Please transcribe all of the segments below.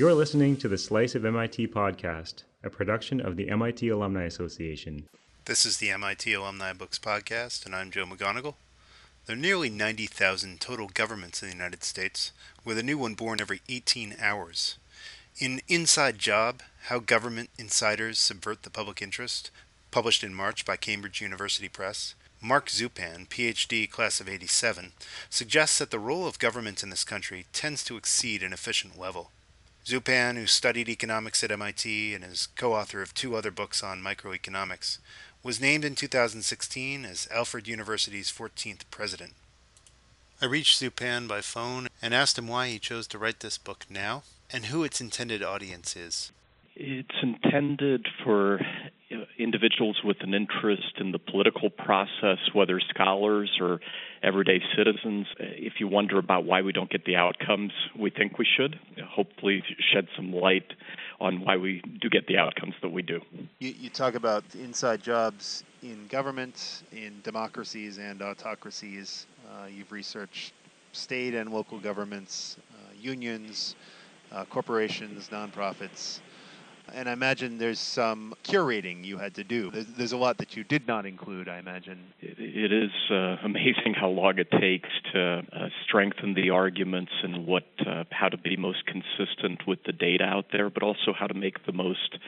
You're listening to the Slice of MIT podcast, a production of the MIT Alumni Association. This is the MIT Alumni Books Podcast, and I'm Joe McGonigal. There are nearly 90,000 total governments in the United States, with a new one born every 18 hours. In Inside Job How Government Insiders Subvert the Public Interest, published in March by Cambridge University Press, Mark Zupan, PhD, class of 87, suggests that the role of government in this country tends to exceed an efficient level. Zupan, who studied economics at MIT and is co author of two other books on microeconomics, was named in 2016 as Alfred University's 14th president. I reached Zupan by phone and asked him why he chose to write this book now and who its intended audience is. It's intended for individuals with an interest in the political process, whether scholars or everyday citizens. If you wonder about why we don't get the outcomes we think we should, hopefully shed some light on why we do get the outcomes that we do. You, you talk about inside jobs in government, in democracies and autocracies. Uh, you've researched state and local governments, uh, unions, uh, corporations, nonprofits and I imagine there's some curating you had to do. There's, there's a lot that you did not include, I imagine. it, it is uh, amazing how long it takes to uh, strengthen the arguments and what uh, how to be most consistent with the data out there, but also how to make the most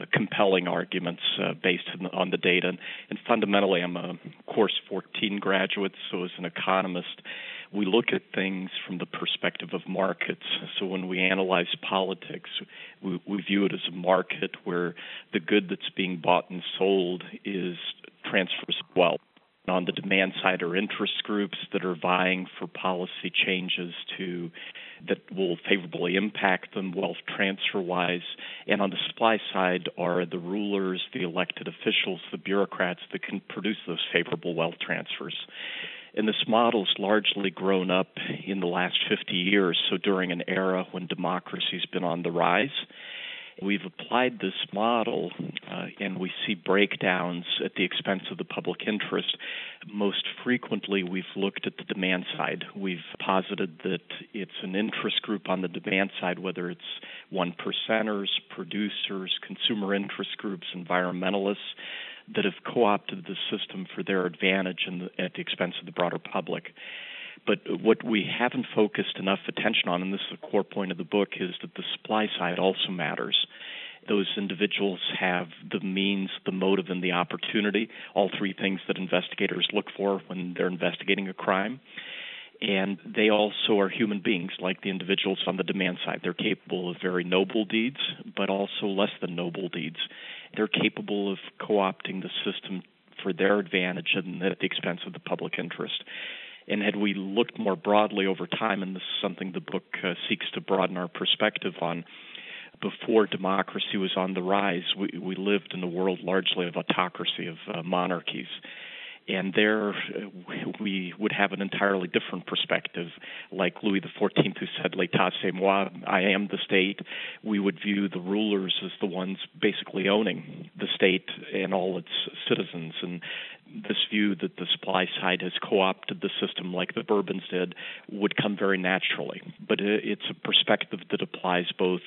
uh, compelling arguments uh, based on the data. And, and fundamentally, I'm a course 14 graduate, so as an economist we look at things from the perspective of markets. So when we analyze politics, we, we view it as a market where the good that's being bought and sold is transfers of wealth. On the demand side are interest groups that are vying for policy changes to that will favorably impact them wealth transfer wise. And on the supply side are the rulers, the elected officials, the bureaucrats that can produce those favorable wealth transfers. And this model's largely grown up in the last 50 years, so during an era when democracy's been on the rise. We've applied this model uh, and we see breakdowns at the expense of the public interest. Most frequently, we've looked at the demand side. We've posited that it's an interest group on the demand side, whether it's one percenters, producers, consumer interest groups, environmentalists that have co-opted the system for their advantage and the, at the expense of the broader public. But what we haven't focused enough attention on, and this is a core point of the book, is that the supply side also matters. Those individuals have the means, the motive, and the opportunity, all three things that investigators look for when they're investigating a crime. And they also are human beings, like the individuals on the demand side. They're capable of very noble deeds, but also less than noble deeds they're capable of co opting the system for their advantage and at the expense of the public interest. And had we looked more broadly over time, and this is something the book uh, seeks to broaden our perspective on, before democracy was on the rise, we, we lived in a world largely of autocracy, of uh, monarchies and there we would have an entirely different perspective. Like Louis XIV, who said, "L'état c'est moi," I am the state. We would view the rulers as the ones basically owning the state and all its citizens, and this view that the supply side has co-opted the system like the Bourbons did would come very naturally. But it's a perspective that applies both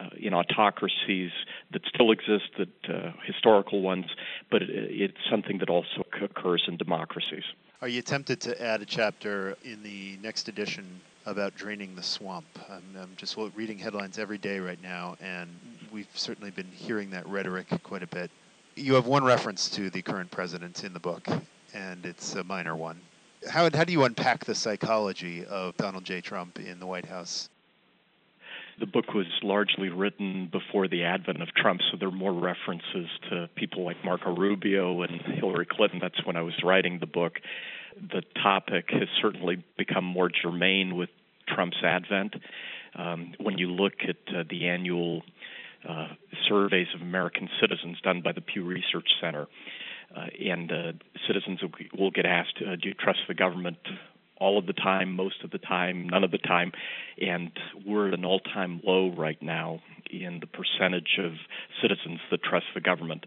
uh, in autocracies that still exist, that uh, historical ones, but it, it's something that also occurs in democracies. Are you tempted to add a chapter in the next edition about draining the swamp? I'm, I'm just reading headlines every day right now, and we've certainly been hearing that rhetoric quite a bit. You have one reference to the current president in the book, and it's a minor one. How, how do you unpack the psychology of Donald J. Trump in the White House? The book was largely written before the advent of Trump, so there are more references to people like Marco Rubio and Hillary Clinton. That's when I was writing the book. The topic has certainly become more germane with Trump's advent. Um, when you look at uh, the annual uh, surveys of American citizens done by the Pew Research Center, uh, and uh, citizens will get asked, uh, "Do you trust the government all of the time, most of the time, none of the time. And we're at an all time low right now in the percentage of citizens that trust the government.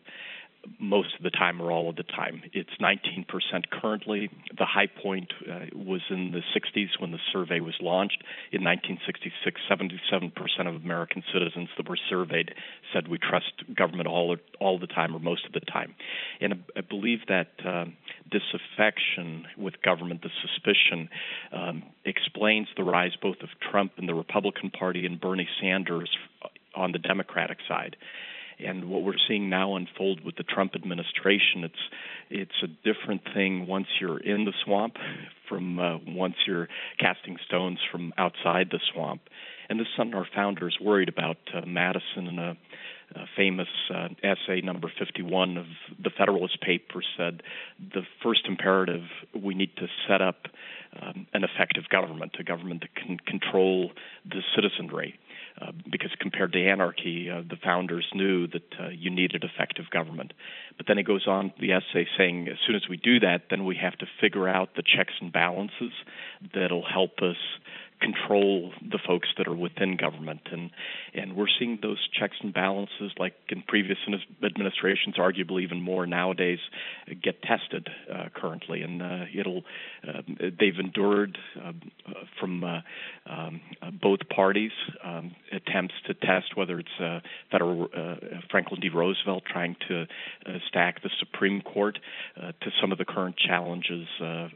Most of the time or all of the time. It's 19% currently. The high point uh, was in the 60s when the survey was launched. In 1966, 77% of American citizens that were surveyed said we trust government all all the time or most of the time. And I believe that uh, disaffection with government, the suspicion, um, explains the rise both of Trump and the Republican Party and Bernie Sanders on the Democratic side. And what we're seeing now unfold with the Trump administration, it's it's a different thing once you're in the swamp from uh, once you're casting stones from outside the swamp. And this is something our founders worried about. Uh, Madison, in a, a famous uh, essay, number 51 of the Federalist Papers, said the first imperative we need to set up um, an effective government, a government that can control the citizenry. Uh, because compared to anarchy, uh, the founders knew that uh, you needed effective government. But then it goes on the essay saying, as soon as we do that, then we have to figure out the checks and balances that'll help us control the folks that are within government. And and we're seeing those checks and balances like in previous administrations arguably even more nowadays get tested uh, currently. And uh, it'll uh, they've endured um, from uh, um, both parties um, attempts to test whether it's uh, federal uh, Franklin D. Roosevelt trying to stack the Supreme Court to some of the current challenges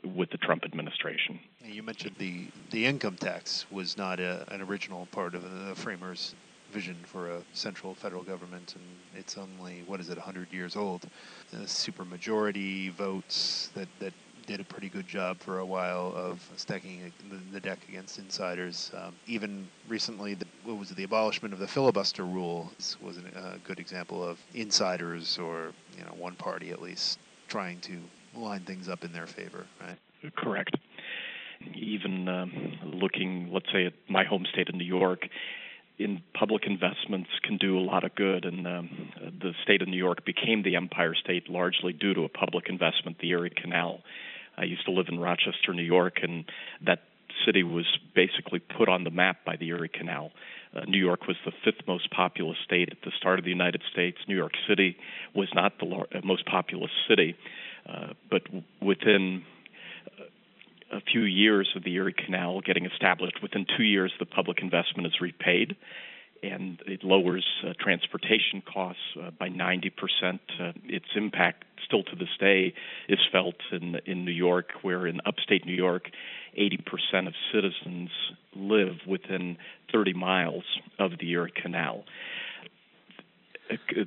with the Trump administration. You mentioned the the income tax was not a, an original part of the framers' vision for a central federal government, and it's only what is it, 100 years old. The supermajority votes that that did a pretty good job for a while of stacking the, deck against insiders. Um, even recently, the, what was it, the abolishment of the filibuster rule was a good example of insiders, or you know, one party at least trying to line things up in their favor, right? Correct even um, looking, let's say, at my home state of New York, in public investments can do a lot of good. And um, the state of New York became the Empire State largely due to a public investment, the Erie Canal. I used to live in Rochester, New York, and that city was basically put on the map by the Erie Canal. Uh, New York was the fifth most populous state at the start of the United States. New York City was not the lar- most populous city, uh, but w- within a few years of the Erie Canal getting established. Within two years, the public investment is repaid, and it lowers uh, transportation costs uh, by 90%. Uh, its impact, still to this day, is felt in in New York, where in upstate New York, 80% of citizens live within 30 miles of the Erie Canal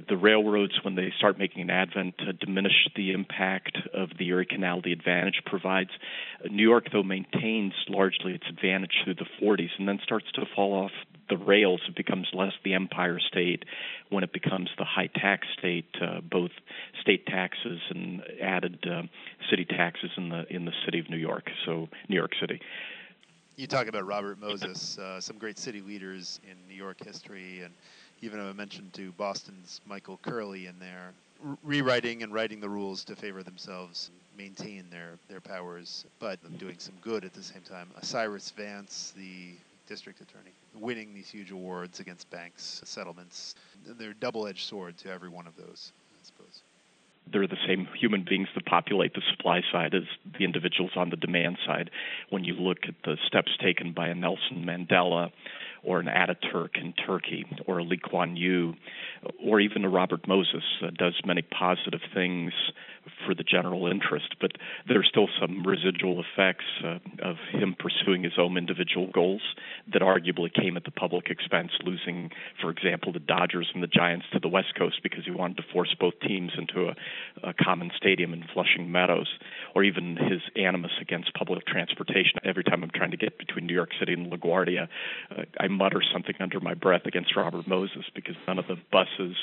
the railroads, when they start making an advent, to diminish the impact of the Erie Canal, the advantage provides. New York, though, maintains largely its advantage through the 40s and then starts to fall off the rails. It becomes less the empire state when it becomes the high tax state, uh, both state taxes and added uh, city taxes in the in the city of New York. So New York City. You talk about Robert Moses, uh, some great city leaders in New York history, and even a mention to Boston's Michael Curley in there, rewriting and writing the rules to favor themselves, maintain their, their powers, but doing some good at the same time. Cyrus Vance, the district attorney, winning these huge awards against banks, settlements. They're double-edged sword to every one of those, I suppose. They're the same human beings that populate the supply side as the individuals on the demand side. When you look at the steps taken by a Nelson Mandela or an Ataturk in Turkey, or a Lee Kuan Yew, or even a Robert Moses uh, does many positive things for the general interest, but there are still some residual effects uh, of him pursuing his own individual goals that arguably came at the public expense, losing, for example, the Dodgers and the Giants to the West Coast because he wanted to force both teams into a, a common stadium in Flushing Meadows, or even his animus against public transportation. Every time I'm trying to get between New York City and LaGuardia, uh, I mutter something under my breath against Robert Moses because none of the buses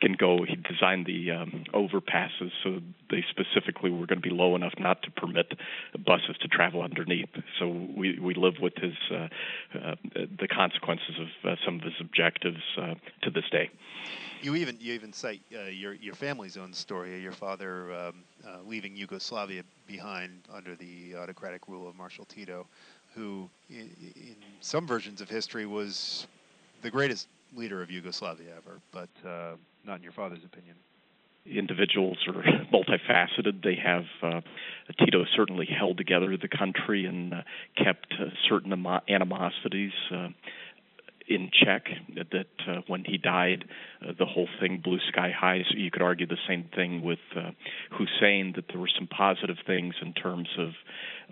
can go. He designed the um, overpasses so they specifically were going to be low enough not to permit buses to travel underneath. So we we live with his uh, uh, the consequences of uh, some of his objectives to this day. You even you even cite your your family's own story. Your father um, leaving Yugoslavia behind under the autocratic rule of Marshal Tito who, in, in some versions of history, was the greatest leader of Yugoslavia ever, but uh, not in your father's opinion. Individuals are multifaceted. They have uh, Tito certainly held together the country and uh, kept uh, certain animosities uh, in check. That uh, when he died, uh, the whole thing blew sky high. So you could argue the same thing with uh, Hussein. That there were some positive things in terms of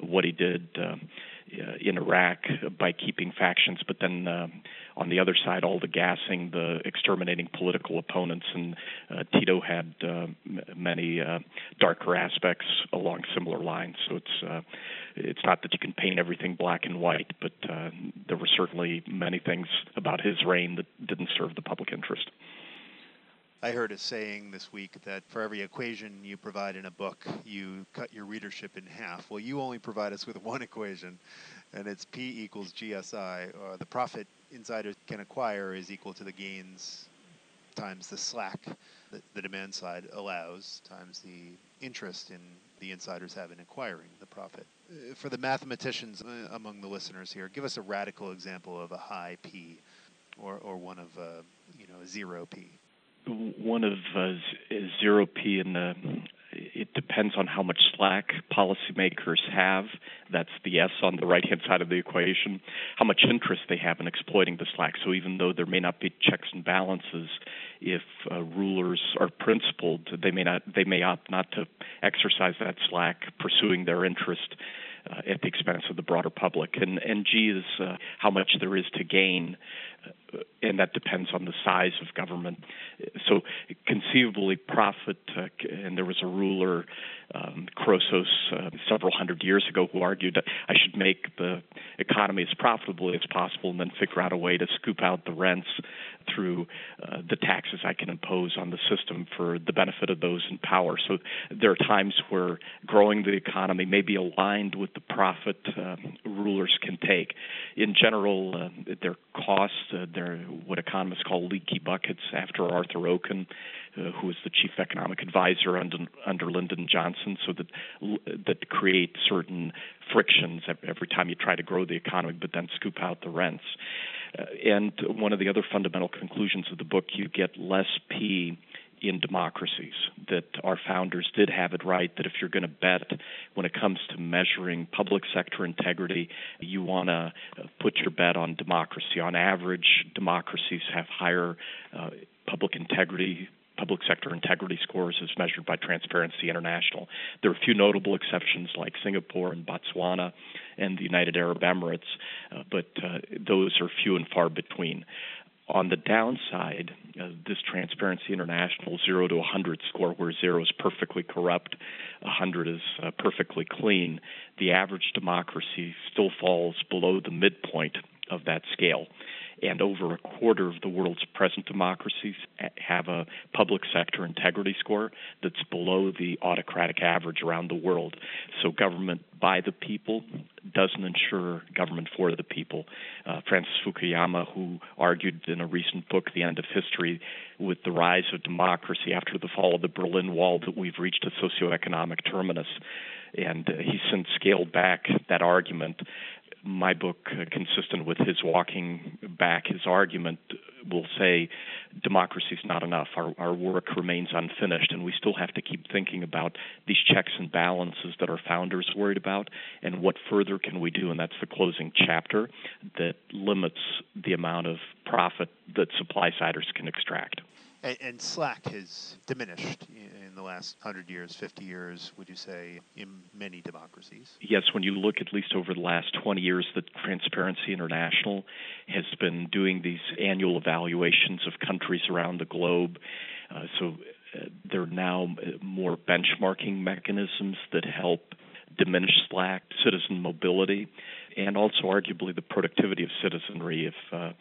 what he did. Uh, in Iraq by keeping factions, but then uh, on the other side, all the gassing, the exterminating political opponents, and uh, Tito had uh, many uh, darker aspects along similar lines. So it's uh, it's not that you can paint everything black and white, but uh, there were certainly many things about his reign that didn't serve the public interest. I heard a saying this week that for every equation you provide in a book, you cut your readership in half. Well, you only provide us with one equation, and it's P equals GSI. or the profit insiders can acquire is equal to the gains times the slack that the demand side allows times the interest in the insiders have in acquiring the profit. Uh, for the mathematicians uh, among the listeners here, give us a radical example of a high P or, or one of a, you know, a zero P one of uh, zero P in the it depends on how much slack policymakers have. That's the S on the right hand side of the equation. How much interest they have in exploiting the slack. So even though there may not be checks and balances, if uh, rulers are principled, they may not they may opt not to exercise that slack, pursuing their interest. Uh, at the expense of the broader public, and and G is uh, how much there is to gain and that depends on the size of government. So conceivably, profit, uh, and there was a ruler, um, Croesus, uh, several hundred years ago, who argued that I should make the economy as profitable as possible and then figure out a way to scoop out the rents through uh, the taxes I can impose on the system for the benefit of those in power. So there are times where growing the economy may be aligned with the profit uh, rulers can take. In general, uh, their costs, uh, they're what economists call leaky buckets after Arthur Okun, uh, who was the chief economic advisor under, under Lyndon Johnson, so that that create certain frictions every time you try to grow the economy, but then scoop out the rents. Uh, and one of the other fundamental conclusions of the book, you get less P in democracies. That our founders did have it right that if you're going to bet when it comes to measuring public sector integrity, you want to put your bet on democracy. On average, democracies have higher uh, public integrity public sector integrity scores as measured by Transparency International. There are a few notable exceptions like Singapore and Botswana and the United Arab Emirates, uh, but uh, those are few and far between. On the downside, uh, this Transparency International 0 to 100 score, where 0 is perfectly corrupt, 100 is uh, perfectly clean, the average democracy still falls below the midpoint of that scale and over a quarter of the world's present democracies have a public sector integrity score that's below the autocratic average around the world. So, government by the people doesn't ensure government for the people. Uh, Francis Fukuyama, who argued in a recent book, The End of History, with the rise of democracy after the fall of the Berlin Wall, that we've reached a socioeconomic terminus. And uh, he's since scaled back that argument my book, uh, consistent with his walking back his argument, will say democracy is not enough. Our, our work remains unfinished, and we still have to keep thinking about these checks and balances that our founders worried about, and what further can we do. And that's the closing chapter that limits the amount of profit that supply siders can extract. And, and slack has diminished in the last 100 years, 50 years, would you say, in many democracies? Yes, when you look at least over the last 20 years that Transparency International has been doing these annual evaluations of countries around the globe. Uh, so uh, there are now uh, more benchmarking mechanisms that help diminish slack, citizen mobility and also arguably the productivity of citizenry. If uh,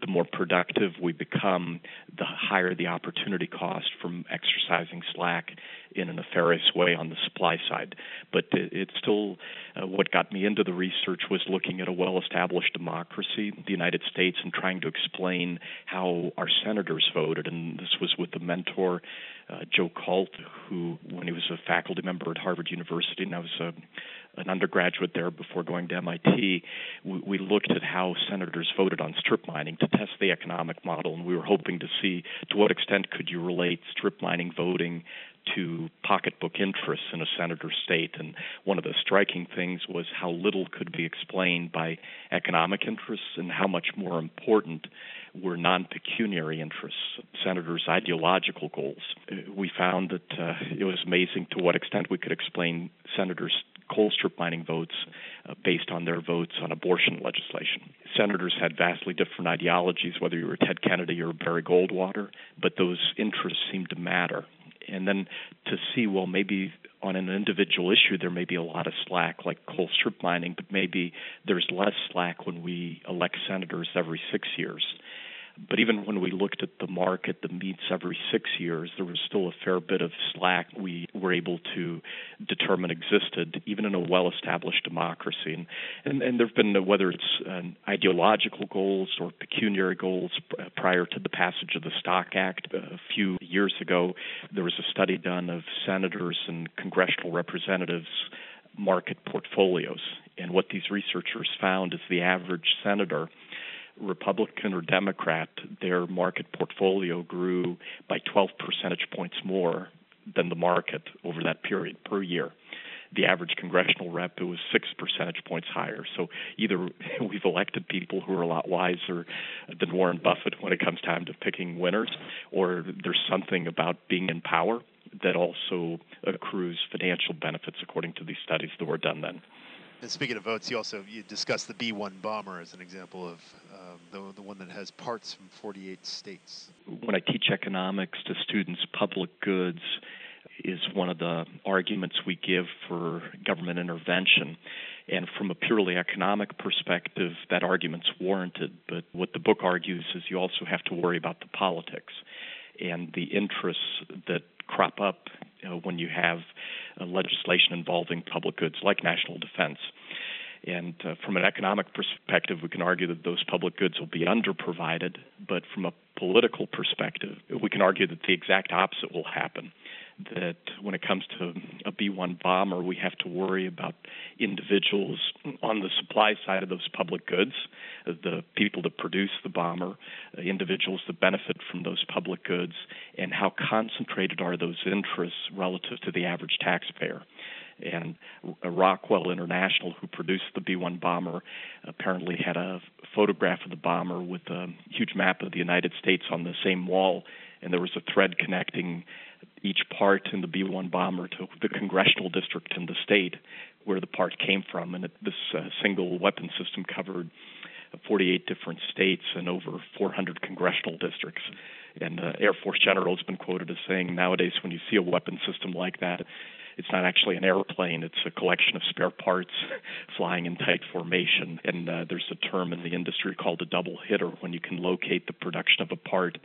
the more productive we become, the higher the opportunity cost from exercising slack in a nefarious way on the supply side. But it, it's still uh, what got me into the research was looking at a well-established democracy, the United States, and trying to explain how our senators voted. And this was with the mentor uh, Joe Kalt, who, when he was a faculty member at Harvard University, and I was a an undergraduate there before going to MIT, we, we looked at how senators voted on strip mining to test the economic model, and we were hoping to see to what extent could you relate strip mining voting to pocketbook interests in a senator state. And one of the striking things was how little could be explained by economic interests and how much more important were non pecuniary interests, senators' ideological goals. We found that uh, it was amazing to what extent we could explain senators' coal strip mining votes uh, based on their votes on abortion legislation. Senators had vastly different ideologies, whether you were Ted Kennedy or Barry Goldwater, but those interests seemed to matter and then to see well maybe on an individual issue there may be a lot of slack like coal strip mining but maybe there's less slack when we elect senators every 6 years but even when we looked at the market that meets every six years, there was still a fair bit of slack we were able to determine existed, even in a well established democracy. And, and, there have been, whether it's um, ideological goals or pecuniary goals prior to the passage of the Stock Act a few years ago, there was a study done of senators and congressional representatives market portfolios. And what these researchers found is the average senator Republican or Democrat, their market portfolio grew by 12 percentage points more than the market over that period per year. The average congressional rep it was six percentage points higher. So either we've elected people who are a lot wiser than Warren Buffett when it comes time to picking winners, or there's something about being in power that also accrues financial benefits according to these studies that were done then. And speaking of votes, you also you discussed the B-1 bomber as an example of um, the, the one that has parts from 48 states. When I teach economics to students, public goods is one of the arguments we give for government intervention. And from a purely economic perspective, that argument's warranted. But what the book argues is you also have to worry about the politics and the interests that crop up you know, when you have uh, legislation involving public goods like national defense. And uh, from an economic perspective, we can argue that those public goods will be underprovided. But from a political perspective, we can argue that the exact opposite will happen that when it comes to a B 1 bomber, we have to worry about individuals on the supply side of those public goods, the people that produce the bomber, uh, individuals that benefit from those public goods, and how concentrated are those interests relative to the average taxpayer. And Rockwell International, who produced the B 1 bomber, apparently had a photograph of the bomber with a huge map of the United States on the same wall, and there was a thread connecting each part in the B 1 bomber to the congressional district in the state where the part came from. And it, this uh, single weapon system covered 48 different states and over 400 congressional districts. And uh, Air Force general has been quoted as saying nowadays, when you see a weapon system like that, it's not actually an airplane, it's a collection of spare parts flying in tight formation. And uh, there's a term in the industry called a double hitter when you can locate the production of a part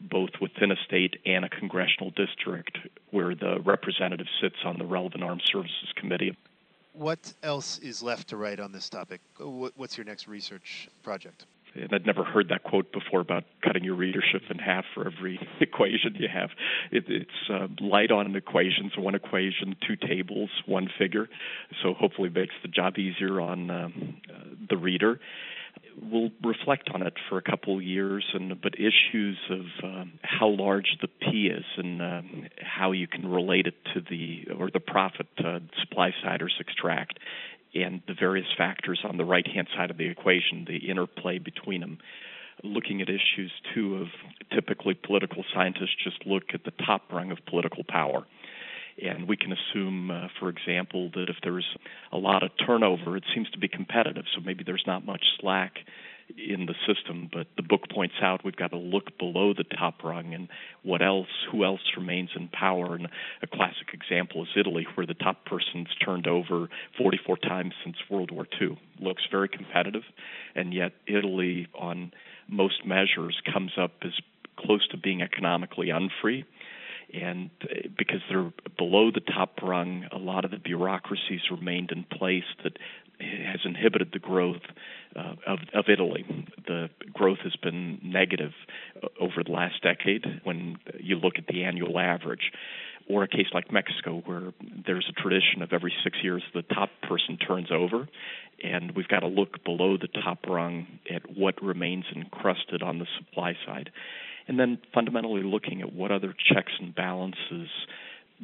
both within a state and a congressional district where the representative sits on the relevant armed services committee. What else is left to write on this topic? What's your next research project? And I'd never heard that quote before about cutting your readership in half for every equation you have. It, it's uh, light on equations, one equation, two tables, one figure. So hopefully it makes the job easier on um, uh, the reader. We'll reflect on it for a couple years, and but issues of um, how large the P is and um, how you can relate it to the or the profit uh, supply siders extract and the various factors on the right hand side of the equation, the interplay between them. Looking at issues too of typically political scientists just look at the top rung of political power. And we can assume, uh, for example, that if there's a lot of turnover, it seems to be competitive. So maybe there's not much slack in the system, but the book points out we've got to look below the top rung and what else, who else remains in power. And a classic example is Italy, where the top person's turned over 44 times since World War II. Looks very competitive, and yet Italy, on most measures, comes up as close to being economically unfree and because they're below the top rung, a lot of the bureaucracies remained in place that has inhibited the growth uh, of, of Italy. The growth has been negative uh, over the last decade when you look at the annual average. or a case like Mexico, where there's a tradition of every six years the top person turns over, and we've got to look below the top rung at what remains encrusted on the supply side. And then fundamentally looking at what other checks and balances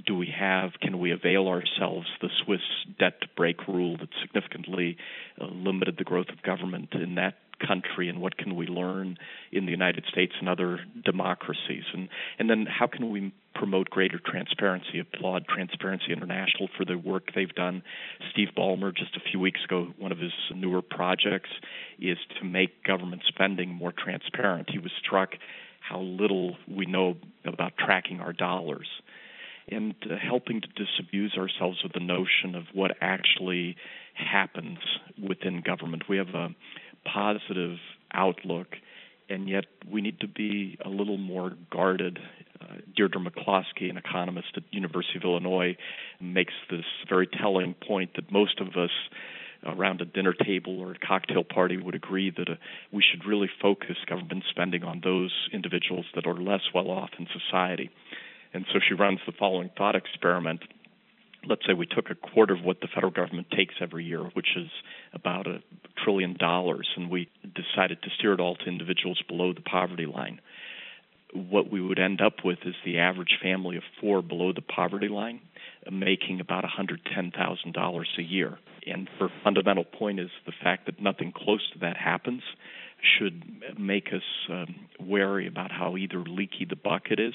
do we have? Can we avail ourselves the Swiss debt brake rule that significantly uh, limited the growth of government in that country? And what can we learn in the United States and other democracies? And and then how can we promote greater transparency applaud Transparency International for the work they've done? Steve Ballmer just a few weeks ago one of his newer projects is to make government spending more transparent. He was struck how little we know about tracking our dollars and uh, helping to disabuse ourselves of the notion of what actually happens within government. We have a positive outlook, and yet we need to be a little more guarded. Uh, Deirdre McCloskey, an economist at University of Illinois, makes this very telling point that most of us around a dinner table or a cocktail party would agree that uh, we should really focus government spending on those individuals that are less well off in society. And so she runs the following thought experiment. Let's say we took a quarter of what the federal government takes every year, which is about a trillion dollars, and we decided to steer it all to individuals below the poverty line. What we would end up with is the average family of four below the poverty line making about $110,000 a year. And her fundamental point is the fact that nothing close to that happens should make us um, wary about how either leaky the bucket is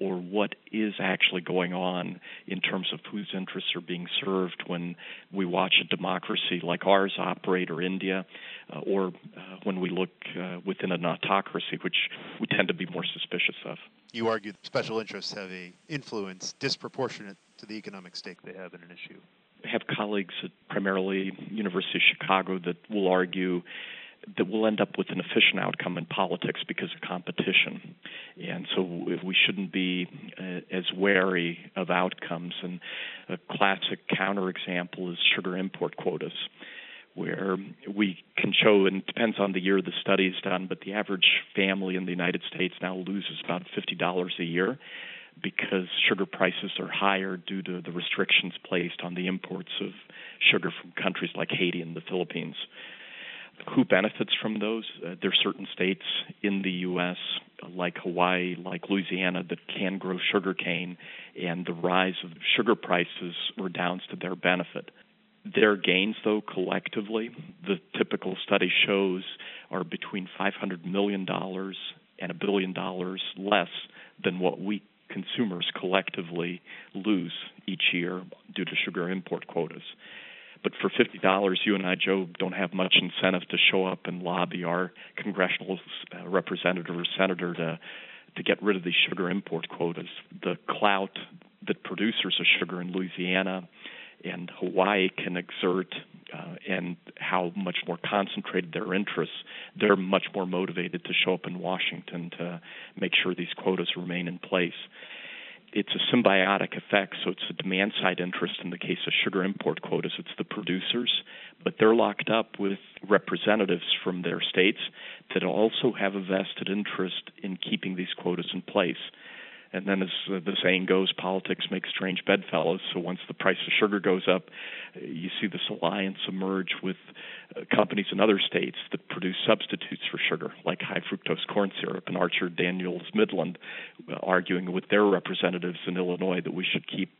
or what is actually going on in terms of whose interests are being served when we watch a democracy like ours operate or India uh, or uh, when we look uh, within an autocracy, which we tend to be more suspicious of. You argue that special interests have a influence disproportionate to the economic stake they have in an issue. I have colleagues at primarily University of Chicago that will argue that we'll end up with an efficient outcome in politics because of competition. And so we shouldn't be uh, as wary of outcomes. And a classic counterexample is sugar import quotas, where we can show, and it depends on the year the study is done, but the average family in the United States now loses about $50 a year because sugar prices are higher due to the restrictions placed on the imports of sugar from countries like Haiti and the Philippines. Who benefits from those? Uh, there are certain states in the U.S., like Hawaii, like Louisiana, that can grow sugar cane, and the rise of sugar prices redounds to their benefit. Their gains, though, collectively, the typical study shows, are between $500 million and a billion dollars less than what we consumers collectively lose each year due to sugar import quotas. But for fifty dollars, you and I, Joe, don't have much incentive to show up and lobby our congressional uh, representative or senator to to get rid of these sugar import quotas. The clout that producers of sugar in Louisiana and Hawaii can exert uh, and how much more concentrated their interests, they're much more motivated to show up in Washington to make sure these quotas remain in place it's a symbiotic effect. So it's a demand side interest in the case of sugar import quotas. It's the producers, but they're locked up with representatives from their states that also have a vested interest in keeping these quotas in place. And then, as the saying goes, politics make strange bedfellows. So once the price of sugar goes up, you see this alliance emerge with uh, companies in other states that produce substitutes for sugar, like high fructose corn syrup, and Archer Daniels Midland uh, arguing with their representatives in Illinois that we should keep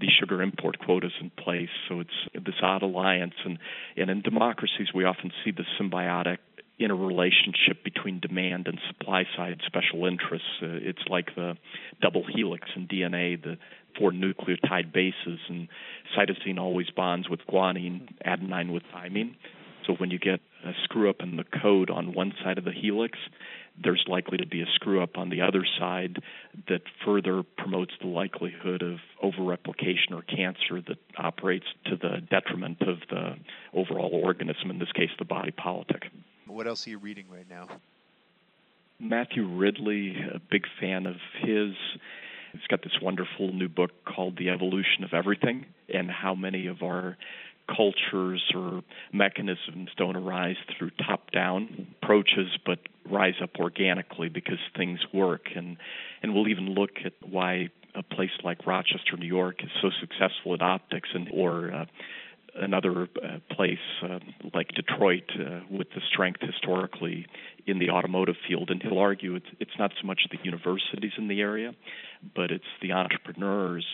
these sugar import quotas in place. So it's this odd alliance, and and in democracies we often see the symbiotic interrelationship between demand and supply side special interests. Uh, it's like the double helix in DNA, the four nucleotide bases, and cytosine always bonds with guanine, adenine with thymine. So when you get a screw up in the code on one side of the helix, there's likely to be a screw up on the other side that further promotes the likelihood of overreplication or cancer that operates to the detriment of the overall organism, in this case, the body politic. What else are you reading right now? Matthew Ridley, a big fan of his. He's got this wonderful new book called The Evolution of Everything and how many of our cultures or mechanisms don't arise through top down approaches but rise up organically because things work and and we'll even look at why a place like Rochester, New York, is so successful in optics, and or uh, another uh, place uh, like Detroit uh, with the strength historically in the automotive field. And he'll argue it's it's not so much the universities in the area, but it's the entrepreneurs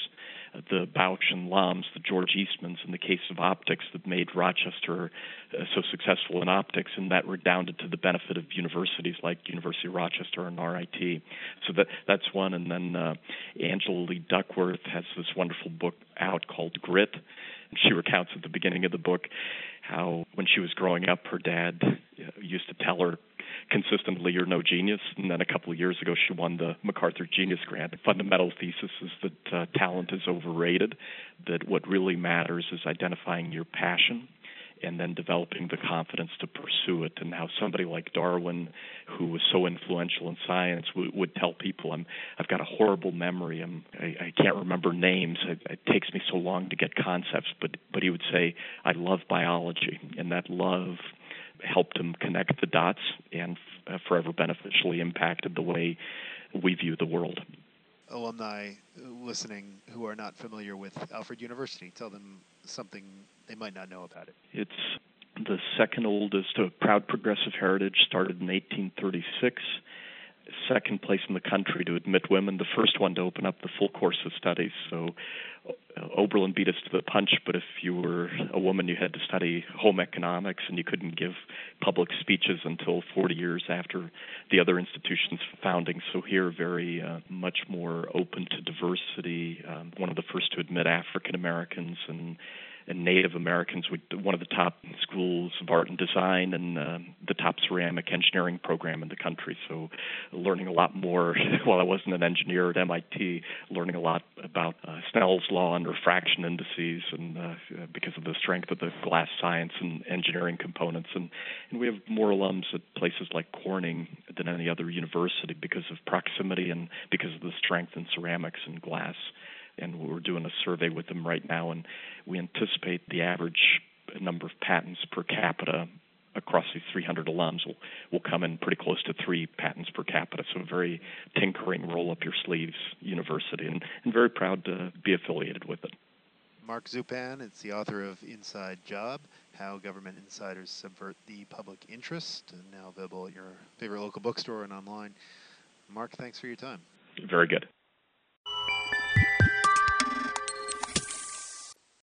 the Bausch and Lomb, the George Eastmans in the case of optics that made Rochester uh, so successful in optics, and that redounded to the benefit of universities like University of Rochester and RIT. So that that's one. And then uh, Angela Lee Duckworth has this wonderful book out called Grit. She recounts at the beginning of the book how when she was growing up, her dad uh, used to tell her consistently you're no genius. And then a couple of years ago, she won the MacArthur Genius Grant. The fundamental thesis is that uh, talent is overrated, that what really matters is identifying your passion and then developing the confidence to pursue it. And how somebody like Darwin, who was so influential in science, w- would tell people, "I'm I've got a horrible memory. I'm I, I can't remember names. It, it takes me so long to get concepts." But but he would say, "I love biology," and that love helped him connect the dots and uh, forever beneficially impacted the way we view the world. Alumni uh, listening who are not familiar with Alfred University, tell them something they might not know about it. It's the second oldest of proud progressive heritage, started in 1836 second place in the country to admit women, the first one to open up the full course of studies. So Oberlin beat us to the punch, but if you were a woman, you had to study home economics, and you couldn't give public speeches until 40 years after the other institution's founding. So here, very uh, much more open to diversity. Um, one of the first to admit African Americans and and Native Americans with one of the top schools of art and design and uh, the top ceramic engineering program in the country. So, learning a lot more while I wasn't an engineer at MIT, learning a lot about uh, Snell's law and refraction indices, and uh, because of the strength of the glass science and engineering components, and and we have more alums at places like Corning than any other university because of proximity and because of the strength in ceramics and glass and we're doing a survey with them right now, and we anticipate the average number of patents per capita across these 300 alums will, will come in pretty close to three patents per capita. So a very tinkering, roll up your sleeves university, and, and very proud to be affiliated with it. Mark Zupan it's the author of Inside Job How Government Insiders Subvert the Public Interest, and now available at your favorite local bookstore and online. Mark, thanks for your time. Very good.